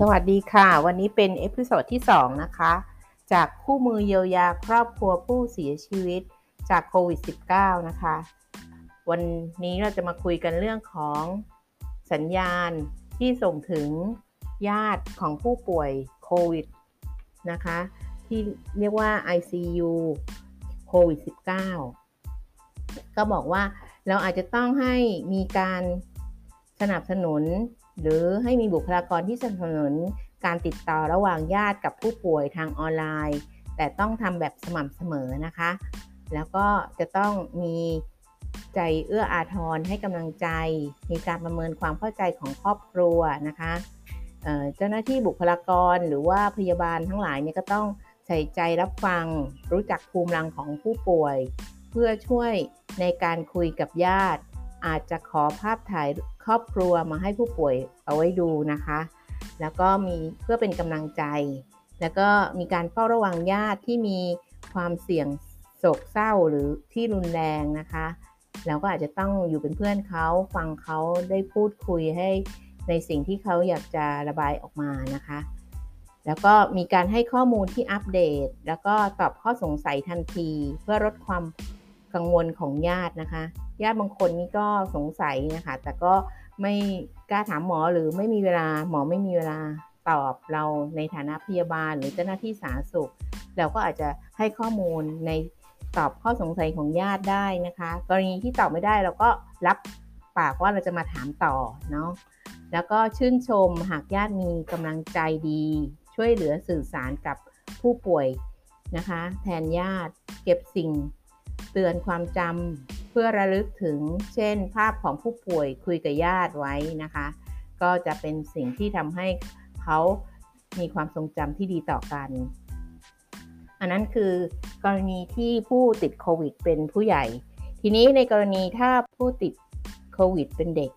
สวัสดีค่ะ วันนี้เป็น episode ที่ 2 นะคะ จากคู่มือเยียวยาครอบครัวผู้เสียชีวิตจากโควิด -19 นะคะ วันนี้เราจะมาคุยกันเรื่องของสัญญาณที่ส่งถึงญาติของผู้ป่วยโควิดนะคะ ที่เรียกว่า ICU โควิด -19 ก็บอกว่าเราอาจจะต้องให้มีการสนับสนุน หรือให้มีบุคลากรที่สนับสนุนการติดต่อระหว่างญาติกับผู้ป่วยทางออนไลน์ แต่ต้องทำแบบสม่ำเสมอนะคะ แล้วก็จะต้องมีใจเอื้ออาทรให้กำลังใจ มีการประเมินความเข้าใจของครอบครัวนะคะเจ้าหน้าที่บุคลากรหรือว่าพยาบาลทั้งหลายเนี่ยก็ต้องใส่ใจรับฟัง รู้จักภูมิลังของผู้ป่วย เพื่อช่วยในการคุยกับญาติ อาจจะขอภาพถ่าย ครอบครัวมาให้ผู้ป่วยเอาไว้ดูนะคะ แล้วก็มีเพื่อเป็นกำลังใจ แล้วก็มีการเฝ้าระวังญาติที่มีความเสี่ยงโศกเศร้าหรือที่รุนแรงนะคะเราก็อาจจะต้องอยู่เป็นเพื่อนเขาฟังเขาได้พูดคุยให้ในสิ่งที่เขาอยากจะระบายออกมานะคะ แล้วก็มีการให้ข้อมูลที่อัปเดต แล้วก็ตอบข้อสงสัยทันที เพื่อลดความกังวลของญาตินะคะ ญาติบางคนนี่ก็สงสัยนะคะ แต่ก็ไม่กล้าถามหมอหรือไม่มีเวลาหมอไม่มีเวลาตอบเราในฐานะพยาบาล หรือเจ้าหน้าที่สาธารณสุข เราก็อาจจะให้ข้อมูลในตอบข้อสงสัยของญาติได้นะคะ กรณีที่ตอบไม่ได้เราก็รับปากว่าเราจะมาถามต่อเนาะแล้วก็ชื่นชมหากญาติมีกำลังใจดี ช่วยเหลือสื่อสารกับผู้ป่วยนะคะ แทนญาติเก็บสิ่งเตือนความจำ เพื่อระลึกถึงเช่น ภาพของผู้ป่วยคุยกับญาติไว้นะคะ ก็จะเป็นสิ่งที่ทำให้เขามีความทรงจำที่ดีต่อกัน อันนั้นคือกรณีที่ผู้ติดโควิดเป็นผู้ใหญ่ ทีนี้ในกรณีถ้าผู้ติดโควิดเป็นเด็ก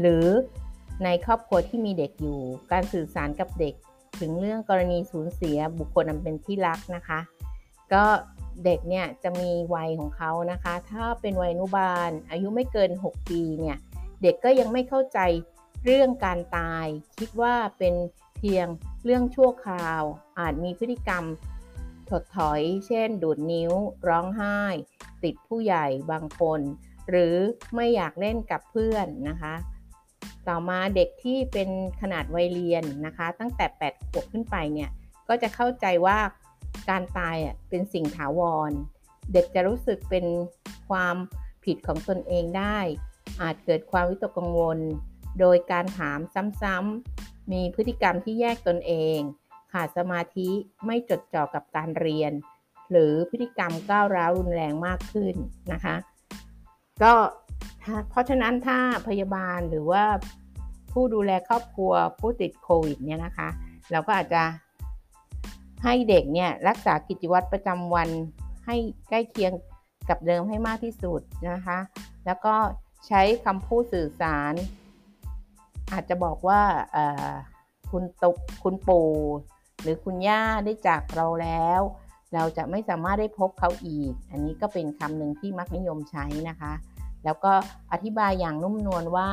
หรือในครอบครัวที่มีเด็กอยู่ การสื่อสารกับเด็ก ถึงเรื่องกรณีสูญเสียบุคคลอันเป็นที่รักนะคะ ก็ เด็กเนี่ยจะมีวัยของเขานะคะ ถ้าเป็นวัยอนุบาล อายุไม่เกิน 6 ปีเนี่ยเด็กก็ยังไม่เข้าใจเรื่องการตาย คิดว่าเป็นเพียงเรื่องชั่วคราว อาจมีพฤติกรรมถดถอย เช่น ดูดนิ้ว ร้องไห้ ติดผู้ใหญ่บางคน หรือไม่อยากเล่นกับเพื่อนนะคะ ต่อมาเด็กที่เป็นขนาดวัยเรียนนะคะ ตั้งแต่ 8 ขวบขึ้นไปเนี่ยก็จะเข้าใจว่า การตายอะเป็นสิ่งถาวร เด็กจะรู้สึกเป็นความผิดของตนเองได้ อาจเกิดความวิตกกังวล โดยการถามซ้ำๆ มีพฤติกรรมที่แยกตนเอง ขาดสมาธิไม่จดจ่อกับการเรียน หรือพฤติกรรมก้าวร้าวรุนแรงมากขึ้นนะคะ ก็เพราะฉะนั้นถ้าพยาบาลหรือว่าผู้ดูแลครอบครัวผู้ติดโควิดเนี่ยนะคะ เราก็อาจจะ ให้เด็กเนี่ยรักษากิจวัตรประจำวันให้ใกล้เคียงกับเดิมให้มากที่สุดนะคะ แล้วก็ใช้คำพูดสื่อสาร อาจจะบอกว่าคุณตกคุณปู่หรือคุณย่าได้จากเราแล้ว เราจะไม่สามารถได้พบเขาอีก อันนี้ก็เป็นคำหนึ่งที่มักนิยมใช้นะคะ แล้วก็อธิบายอย่างนุ่มนวลว่า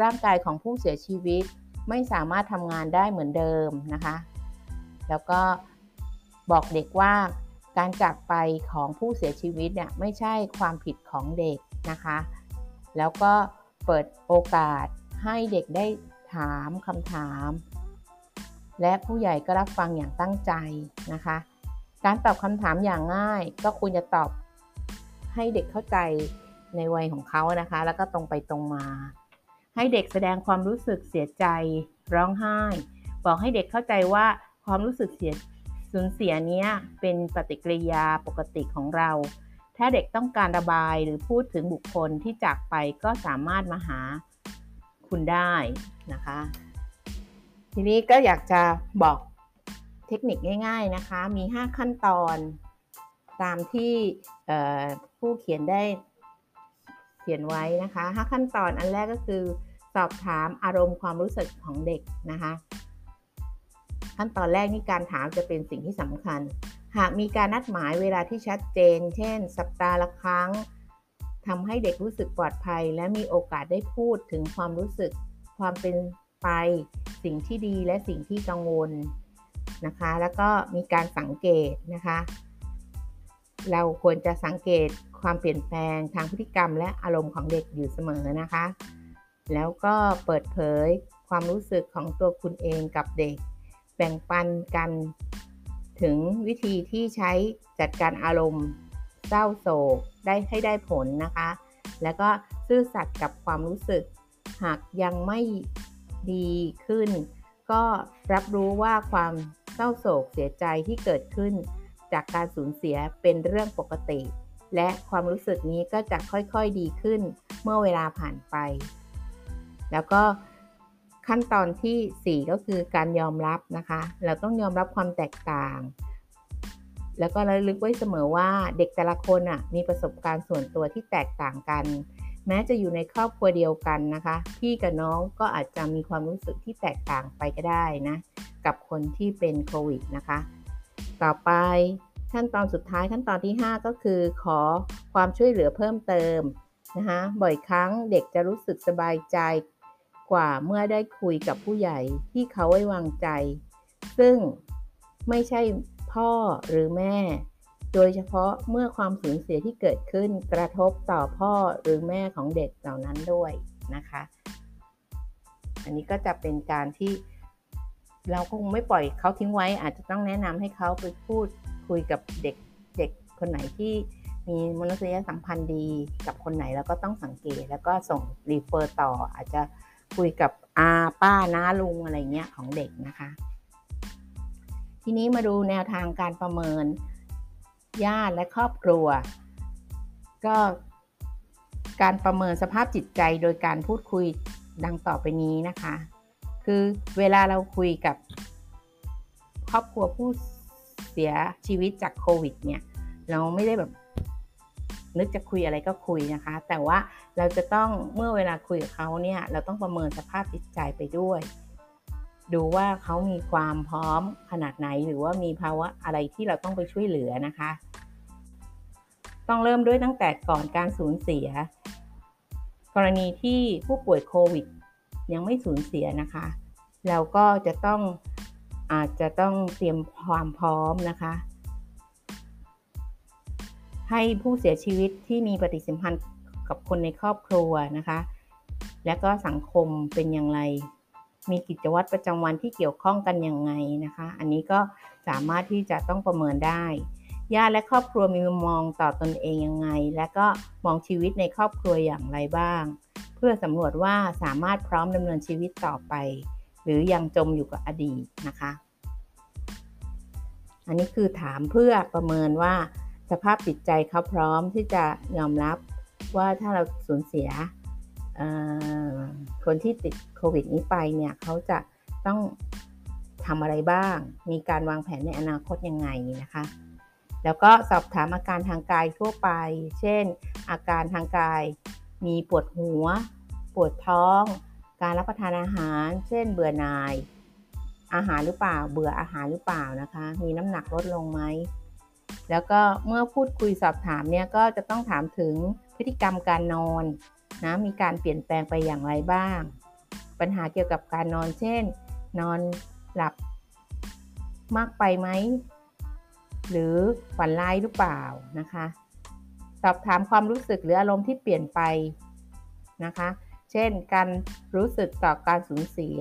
ร่างกายของผู้เสียชีวิตไม่สามารถทำงานได้เหมือนเดิมนะคะ แล้วก็บอกเด็กว่าการจากไปของผู้เสียชีวิตเนี่ยไม่ใช่ความผิดของเด็กนะคะ แล้วก็เปิดโอกาสให้เด็กได้ถามคำถาม และผู้ใหญ่ก็รับฟังอย่างตั้งใจนะคะ การตอบคำถามอย่างง่าย ก็ควรจะตอบให้เด็กเข้าใจในวัยของเขานะคะ แล้วก็ตรงไปตรงมา ให้เด็กแสดงความรู้สึกเสียใจ ร้องไห้ บอกให้เด็กเข้าใจว่า ความรู้สึกเสียสูญเสียนี้เป็นปฏิกิริยาปกติของเรา ถ้าเด็กต้องการระบายหรือพูดถึงบุคคลที่จากไปก็สามารถมาหาคุณได้นะคะ ทีนี้ก็อยากจะบอกเทคนิคง่าย ๆนะคะ มี 5 ขั้นตอนตามที่ผู้เขียนได้เขียนไว้นะคะ 5 ขั้นตอนอันแรกก็คือ สอบถามอารมณ์ความรู้สึกของเด็กนะคะ ขั้นตอนแรกนี่การถามจะเป็นสิ่งที่สำคัญ หากมีการนัดหมายเวลาที่ชัดเจน เช่น สัปดาห์ละครั้งทำให้เด็กรู้สึกปลอดภัย และมีโอกาสได้พูดถึงความรู้สึก ความเป็นไป สิ่งที่ดีและสิ่งที่กังวลนะคะ แล้วก็มีการสังเกตนะคะ เราควรจะสังเกตความเปลี่ยนแปลงทางพฤติกรรม และอารมณ์ของเด็กอยู่เสมอนะคะ แล้วก็เปิดเผยความรู้สึกของตัวคุณเองกับเด็ก แบ่งปันกัน ถึงวิธีที่ใช้จัดการอารมณ์ เศร้าโศกได้ให้ได้ผลนะคะ แล้วก็ซื่อสัตย์กับความรู้สึก หากยังไม่ดีขึ้น ก็รับรู้ว่าความเศร้าโศกเสียใจที่เกิดขึ้น จากการสูญเสียเป็นเรื่องปกติ และความรู้สึกนี้ก็จะค่อยๆดีขึ้นเมื่อเวลาผ่านไป แล้วก็ ขั้นตอนที่ 4 ก็คือการยอมรับนะคะ เราต้องยอมรับความแตกต่าง แล้วก็ระลึกไว้เสมอว่าเด็กแต่ละคนอะมีประสบการณ์ส่วนตัวที่แตกต่างกัน แม้จะอยู่ในครอบครัวเดียวกันนะคะ พี่กับน้องก็อาจจะมีความรู้สึกที่แตกต่างไปก็ได้นะ กับคนที่เป็นโควิดนะคะ ต่อไปขั้นตอนสุดท้ายขั้นตอนที่ 5 ก็คือขอความช่วยเหลือเพิ่มเติมนะคะบ่อยครั้งเด็กจะรู้สึกสบายใจ กว่าเมื่อได้คุยกับผู้ใหญ่ที่เขาไว้วางใจ ซึ่งไม่ใช่พ่อหรือแม่ โดยเฉพาะเมื่อความสูญเสียที่เกิดขึ้นกระทบต่อพ่อหรือแม่ของเด็กเหล่านั้นด้วยนะคะ อันนี้ก็จะเป็นการที่เราคงไม่ปล่อยเขาทิ้งไว้ อาจจะต้องแนะนำให้เขาไปพูดคุยกับเด็กเด็กคนไหนที่มีมนุษยสัมพันธ์ดีกับคนไหนแล้วก็ต้องสังเกตแล้วก็ส่งรีเฟอร์ต่ออาจจะ คุยกับอาป้าน้าลุงอะไรเงี้ยของเด็กนะคะ ทีนี้มาดูแนวทางการประเมินญาติและครอบครัว ก็การประเมินสภาพจิตใจโดยการพูดคุยดังต่อไปนี้นะคะ คือเวลาเราคุยกับครอบครัวผู้เสียชีวิตจากโควิดเนี่ย เราไม่ได้แบบ นึกจะคุยอะไรก็คุยนะคะ แต่ว่าเราจะต้องเมื่อเวลาคุยกับเขาเนี่ยเราต้องประเมินสภาพจิตใจไปด้วย ดูว่าเขามีความพร้อมขนาดไหนหรือว่ามีภาวะอะไรที่เราต้องไปช่วยเหลือนะคะ ต้องเริ่มด้วยตั้งแต่ก่อนการสูญเสีย กรณีที่ผู้ป่วยโควิด ยังไม่สูญเสียนะคะ เราก็จะต้องอาจจะต้องเตรียมความพร้อมนะคะ ให้ผู้เสียชีวิตที่มีปฏิสัมพันธ์กับคนในครอบครัวนะคะ และก็สังคมเป็นอย่างไร มีกิจวัตรประจำวันที่เกี่ยวข้องกันอยังไงนะคะ อันนี้ก็สามารถที่จะต้องประเมินได้ญาติและครอบครัวมีมุมมองต่อตอนเองยังไง และก็มองชีวิตในครอบครัวอย่างไรบ้าง เพื่อสำรวจว่าสามารถพร้อมดำเนินชีวิตต่อไป หรือยังจมอยู่กับอดีตนะคะ อันนี้คือถามเพื่อประเมินว่า สภาพจิตใจเขาพร้อมที่จะยอมรับว่าถ้าเราสูญเสียคนที่ติดโควิดนี้ไปเนี่ยเขาจะต้องทำอะไรบ้าง มีการวางแผนในอนาคตยังไงนะคะ แล้วก็สอบถามอาการทางกายทั่วไป เช่น อาการทางกายมีปวดหัว ปวดท้อง การรับประทานอาหาร เช่น เบื่อหน่าย อาหารหรือเปล่า เบื่ออาหารหรือเปล่านะคะ มีน้ำหนักลดลงไหม แล้วก็เมื่อพูดคุยสอบถามเนี่ยก็จะต้องถามถึงพฤติกรรมการนอนนะมีการเปลี่ยนแปลงไปอย่างไรบ้าง ปัญหาเกี่ยวกับการนอนเช่น นอนหลับมากไปไหม หรือฝันร้ายหรือเปล่านะคะ สอบถามความรู้สึกหรืออารมณ์ที่เปลี่ยนไปนะคะ เช่น การรู้สึกต่อการสูญเสีย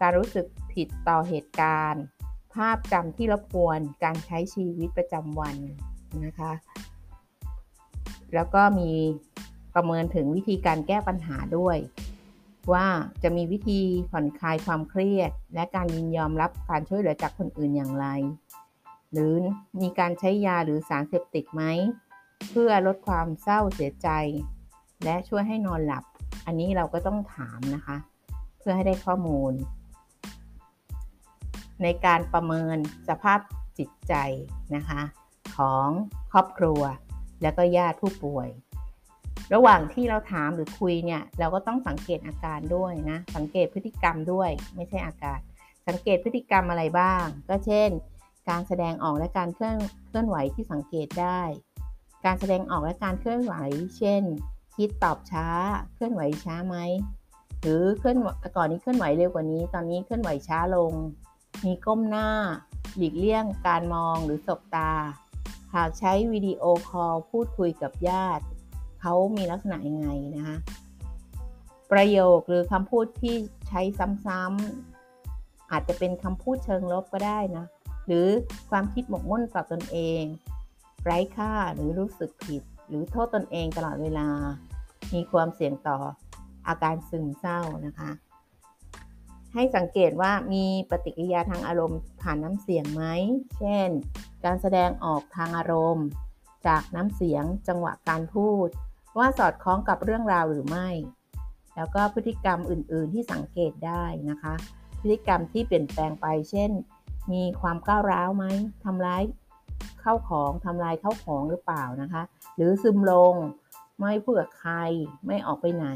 การรู้สึกผิดต่อเหตุการณ์ ภาพจำที่รบกวนการใช้ชีวิตประจำวันนะคะ แล้วก็มีประเมินถึงวิธีการแก้ปัญหาด้วย ว่าจะมีวิธีผ่อนคลายความเครียด และการยินยอมรับการช่วยเหลือจากคนอื่นอย่างไร หรือมีการใช้ยาหรือสารเสพติดไหม เพื่อลดความเศร้าเสียใจ และช่วยให้นอนหลับ อันนี้เราก็ต้องถามนะคะ เพื่อให้ได้ข้อมูล ในการประเมินสภาพจิตใจนะคะของครอบครัว แล้วก็ญาติผู้ป่วย ระหว่างที่เราถามหรือคุยเนี่ยเราก็ต้องสังเกตอาการด้วยนะสังเกตพฤติกรรมด้วยไม่ใช่อาการ สังเกตพฤติกรรมอะไรบ้าง ก็เช่น การแสดงออกและการเคลื่อนเคลื่อนไหวที่สังเกตได้ การแสดงออกและการเคลื่อนไหว เช่น คิดตอบช้า เคลื่อนไหวช้าไหมหรือเคลื่อนก่อนนี้เคลื่อนไหวเร็วกว่านี้ ตอนนี้เคลื่อนไหวช้าลง มีก้มหน้า หลีกเลี่ยงการมองหรือสบตา หากใช้วิดีโอคอลพูดคุยกับญาติ เขามีลักษณะยังไงนะคะประโยคหรือคำพูดที่ใช้ซ้ำๆอาจจะเป็นคำพูดเชิงลบก็ได้นะ หรือความคิดหมกมุ่นต่อตนเอง ไร้ค่าหรือรู้สึกผิด หรือโทษตนเองตลอดเวลา มีความเสี่ยงต่ออาการซึมเศร้านะคะ ให้สังเกตว่ามีปฏิกิริยาทางอารมณ์ผ่านน้ำเสียงไหม เช่น การแสดงออกทางอารมณ์ จากน้ำเสียงจังหวะการพูด ว่าสอดคล้องกับเรื่องราวหรือไม่ แล้วก็พฤติกรรมอื่น ๆ ที่สังเกตได้นะคะ พฤติกรรมที่เปลี่ยนแปลงไป เช่น มีความก้าวร้าวไหมทำร้ายเข้าของทำลายเข้าของหรือเปล่านะคะ หรือซึมลง ไม่พูดกับใคร ไม่ออกไปไหน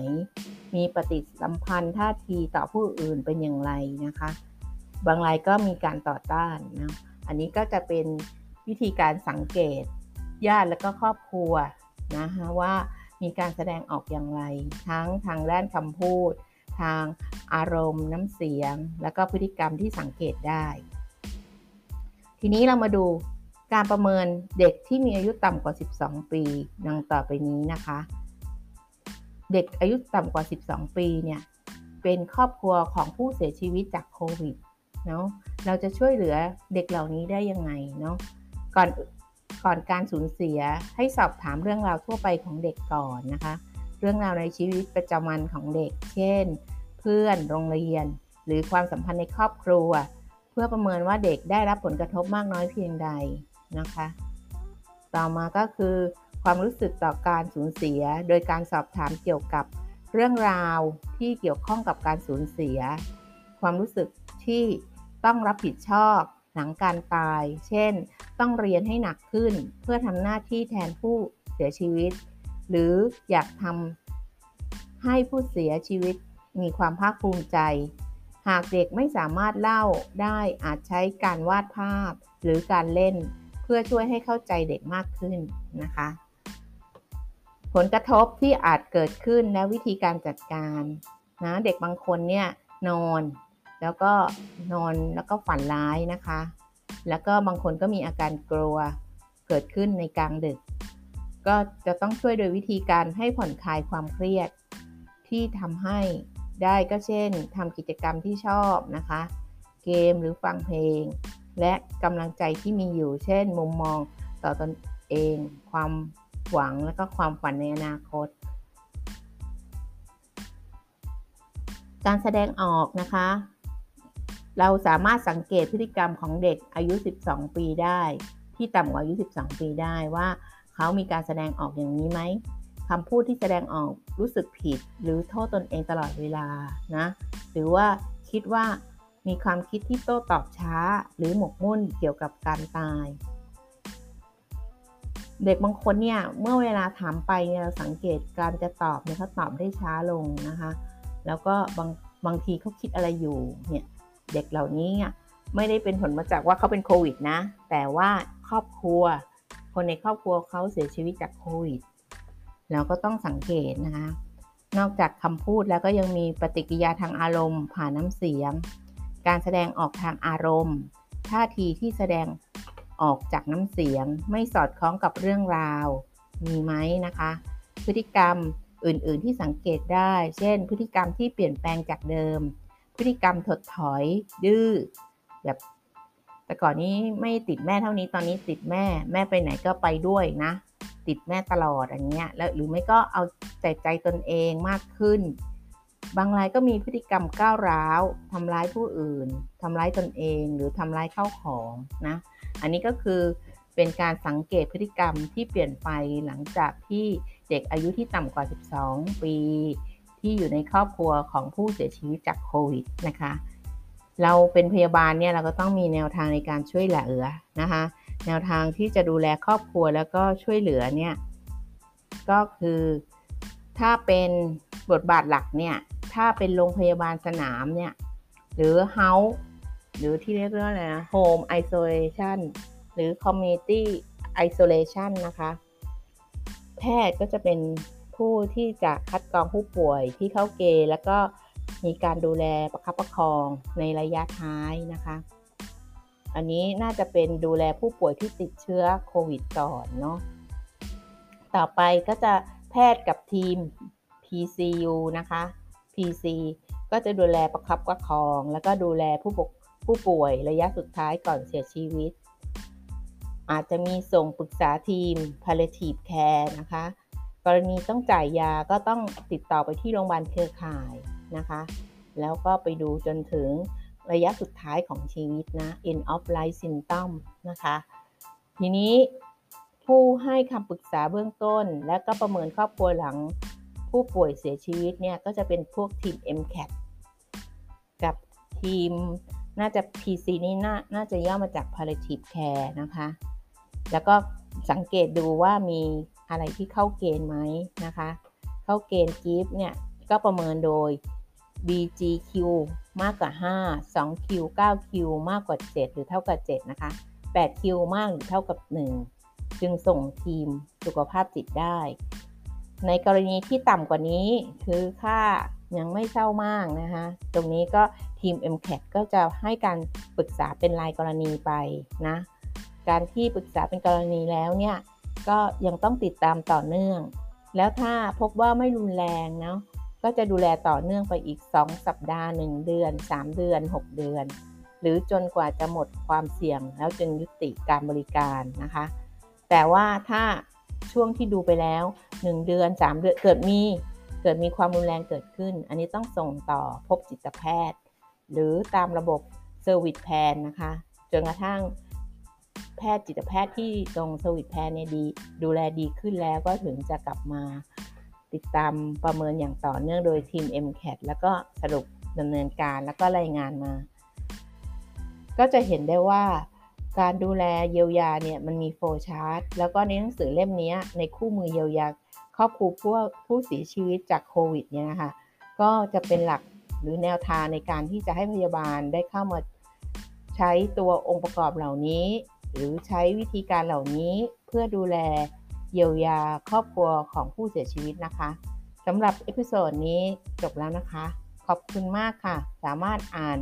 มีปฏิสัมพันธ์ท่าทีต่อผู้อื่นเป็นอย่างไรนะคะ บางรายก็มีการต่อต้านนะอันนี้ก็จะเป็นวิธีการสังเกต ญาติและก็ครอบครัวนะคะว่ามีการแสดงออกอย่างไร ทั้งทางด้านคำพูด ทางอารมณ์ น้ำเสียง และก็พฤติกรรมที่สังเกตได้ ทีนี้เรามาดู การประเมินเด็กที่มีอายุต่ำกว่า 12 ปีดังต่อไปนี้นะคะ เด็กอายุต่ำกว่า 12 ปีเนี่ยเป็นครอบครัวของผู้เสียชีวิตจากโควิดเนาะเราจะช่วยเหลือเด็กเหล่านี้ได้ยังไงเนาะก่อนก่อนการสูญเสียให้สอบถามเรื่องราวทั่วไปของเด็กก่อนนะคะ เรื่องราวในชีวิตประจำวันของเด็ก เช่น เพื่อนโรงเรียน หรือความสัมพันธ์ในครอบครัว เพื่อประเมินว่าเด็กได้รับผลกระทบมากน้อยเพียงใด นะคะ ต่อมาก็คือความรู้สึกต่อการสูญเสีย โดยการสอบถามเกี่ยวกับเรื่องราวที่เกี่ยวข้องกับการสูญเสีย ความรู้สึกที่ต้องรับผิดชอบหลังการตาย เช่น ต้องเรียนให้หนักขึ้นเพื่อทำหน้าที่แทนผู้เสียชีวิต หรืออยากทำให้ผู้เสียชีวิตมีความภาคภูมิใจ หากเด็กไม่สามารถเล่าได้อาจใช้การวาดภาพหรือการเล่น พื่อช่วยให้เข้าใจเด็กมากขึ้นนะคะ ผลกระทบที่อาจเกิดขึ้นและวิธีการจัดการนะเด็กบางคนเนี่ยนอนแล้วก็นอนแล้วก็ฝันร้ายนะคะ แล้วก็บางคนก็มีอาการกลัวเกิดขึ้นในกลางดึก ก็จะต้องช่วยโดยวิธีการให้ผ่อนคลายความเครียดที่ทำให้ได้ก็เช่นทำกิจกรรมที่ชอบนะคะ เกมหรือฟังเพลง และกำลังใจที่มีอยู่ เช่น มุมมองต่อตอนเอง ความหวังและก็ความฝันในอนาคต การแสดงออกนะคะ เราสามารถสังเกตพฤติกรรมของเด็กอายุ 12 ปีได้ ที่ต่ำกว่าอายุ 12 ปีได้ว่า เขามีการแสดงออกอย่างนี้ไหมคำพูดที่แสดงออกรู้สึกผิด หรือโทษตนเองตลอดเวลานะ หรือว่าคิดว่า มีความคิดที่โต้ตอบช้า หรือหมกมุ่นเกี่ยวกับการตาย เด็กบางคนเนี่ยเมื่อเวลาถามไปเนี่ยเราสังเกตการจะตอบเนี่ยเขาตอบได้ช้าลงนะคะ แล้วก็บางบางทีเขาคิดอะไรอยู่เนี่ยเด็กเหล่านี้เนี่ยไม่ได้เป็นผลมาจากว่าเขาเป็นโควิดนะ แต่ว่าครอบครัว คนในครอบครัวเขาเสียชีวิตจากโควิดเราก็ต้องสังเกตนะคะ นอกจากคำพูดแล้วก็ยังมีปฏิกิริยาทางอารมณ์ ผ่านน้ำเสียง การแสดงออกทางอารมณ์ ท่าทีที่แสดงออกจากน้ำเสียง ไม่สอดคล้องกับเรื่องราว มีไหมนะคะ พฤติกรรมอื่น ๆ ที่สังเกตได้ เช่น พฤติกรรมที่เปลี่ยนแปลงจากเดิม พฤติกรรมถดถอย ดื้อ แบบ แต่ก่อนนี้ไม่ติดแม่เท่านี้ ตอนนี้ติดแม่ แม่ไปไหนก็ไปด้วยนะ ติดแม่ตลอดอย่างเงี้ย แล้วหรือไม่ก็เอาใจใจตนเองมากขึ้น บางรายก็มีพฤติกรรมก้าวร้าวทำร้ายผู้อื่นทำร้ายตนเองหรือทำร้ายเข้าของนะอันนี้ก็คือเป็นการสังเกตพฤติกรรมที่เปลี่ยนไปหลังจากที่เด็กอายุที่ต่ำกว่า 12 ปี ที่อยู่ในครอบครัวของผู้เสียชีวิตจากโควิดนะคะ เราเป็นพยาบาลเนี่ยเราก็ต้องมีแนวทางในการช่วยเหลือนะคะ แนวทางที่จะดูแลครอบครัวแล้วก็ช่วยเหลือเนี่ยก็คือถ้าเป็นบทบาทหลักเนี่ย ถ้าเป็นโรงพยาบาลสนามเนี่ย หรือ House หรือที่เรียกว่าอะไรนะ Home Isolation หรือ Community Isolation นะคะ แพทย์ก็จะเป็นผู้ที่จะคัดกรองผู้ป่วยที่เข้าเกณฑ์แล้วก็มีการดูแลประคับประคองในระยะท้ายนะคะ อันนี้น่าจะเป็นดูแลผู้ป่วยที่ติดเชื้อโควิดก่อนเนาะ ต่อไปก็จะแพทย์กับทีม PCU นะคะ PC ก็จะดูแลประคับประคอง แล้วก็ดูแลผู้ปกผู้ป่วยระยะสุดท้ายก่อนเสียชีวิต อาจจะมีส่งปรึกษาทีม palliative care นะคะ กรณีต้องจ่ายยาก็ต้องติดต่อไปที่โรงพยาบาลเครือข่ายนะคะ แล้วก็ไปดูจนถึงระยะสุดท้ายของชีวิตนะ end of life symptom นะคะ ทีนี้ผู้ให้คำปรึกษาเบื้องต้น และก็ประเมินครอบครัวหลัง ผู้ป่วยเสียชีวิตเนี่ยก็จะเป็นพวกทีม MCAT กับทีมน่าจะ PC นี่น่าน่าจะย่อมาจาก palliative care นะคะ แล้วก็สังเกตดูว่ามีอะไรที่เข้าเกณฑ์ไหมนะคะ เข้าเกณฑ์กิฟเนี่ยก็ประเมินโดย BGQ มากกว่า 5 2Q 9Q มากกว่า 7 หรือเท่ากับ 7 นะคะ 8Q มากหรือเท่ากับ 1 จึงส่งทีมสุขภาพจิตได้ ในกรณีที่ต่ำกว่านี้คือค่ายังไม่เศร้ามากนะคะ ตรงนี้ก็ทีม MCAT ก็จะให้การปรึกษาเป็นรายกรณีไปนะ การที่ปรึกษาเป็นกรณีแล้วเนี่ย ก็ยังต้องติดตามต่อเนื่อง แล้วถ้าพบว่าไม่รุนแรงเนาะ ก็จะดูแลต่อเนื่องไปอีก 2 สัปดาห์ 1 เดือน 3 เดือน 6 เดือน หรือจนกว่าจะหมดความเสี่ยงแล้วจึงยุติการบริการนะคะ แต่ว่าถ้า ช่วงที่ดูไปแล้ว 1 เดือน 3 เดือนเกิดมี เกิดมีความรุนแรงเกิดขึ้น อันนี้ต้องส่งต่อพบจิตแพทย์ หรือตามระบบ service plan นะคะจนกระทั่งแพทย์จิตแพทย์ที่ตรง service plan เนี่ยดี ดูแลดีขึ้นแล้วก็ถึงจะกลับมาติดตามประเมินอย่างต่อเนื่องโดยทีม MCATT แล้วก็สรุปดำเนินการแล้วก็รายงานมา ก็จะเห็นได้ว่า การดูแลเยียวยาเนี่ยมันมี flowchart แล้วก็ในหนังสือเล่มนี้ในคู่มือเยียวยาครอบครัวผู้ผู้เสียชีวิตจากโควิดเนี่ยนะคะก็จะเป็นหลักหรือแนวทางในการที่จะให้พยาบาลได้เข้ามาใช้ตัวองค์ประกอบเหล่านี้ หรือใช้วิธีการเหล่านี้เพื่อดูแลเยียวยาครอบครัวของผู้เสียชีวิตนะคะสำหรับ episode นี้จบแล้วนะคะ ขอบคุณมากค่ะ สามารถอ่าน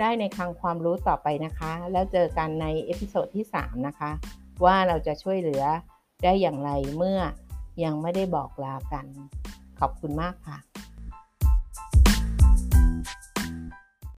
ได้ในคลังความรู้ต่อไปนะคะ แล้วเจอกันใน episode ที่ 3 นะคะ ว่าเราจะช่วยเหลือได้อย่างไรเมื่อยังไม่ได้บอกลากัน ขอบคุณมากค่ะ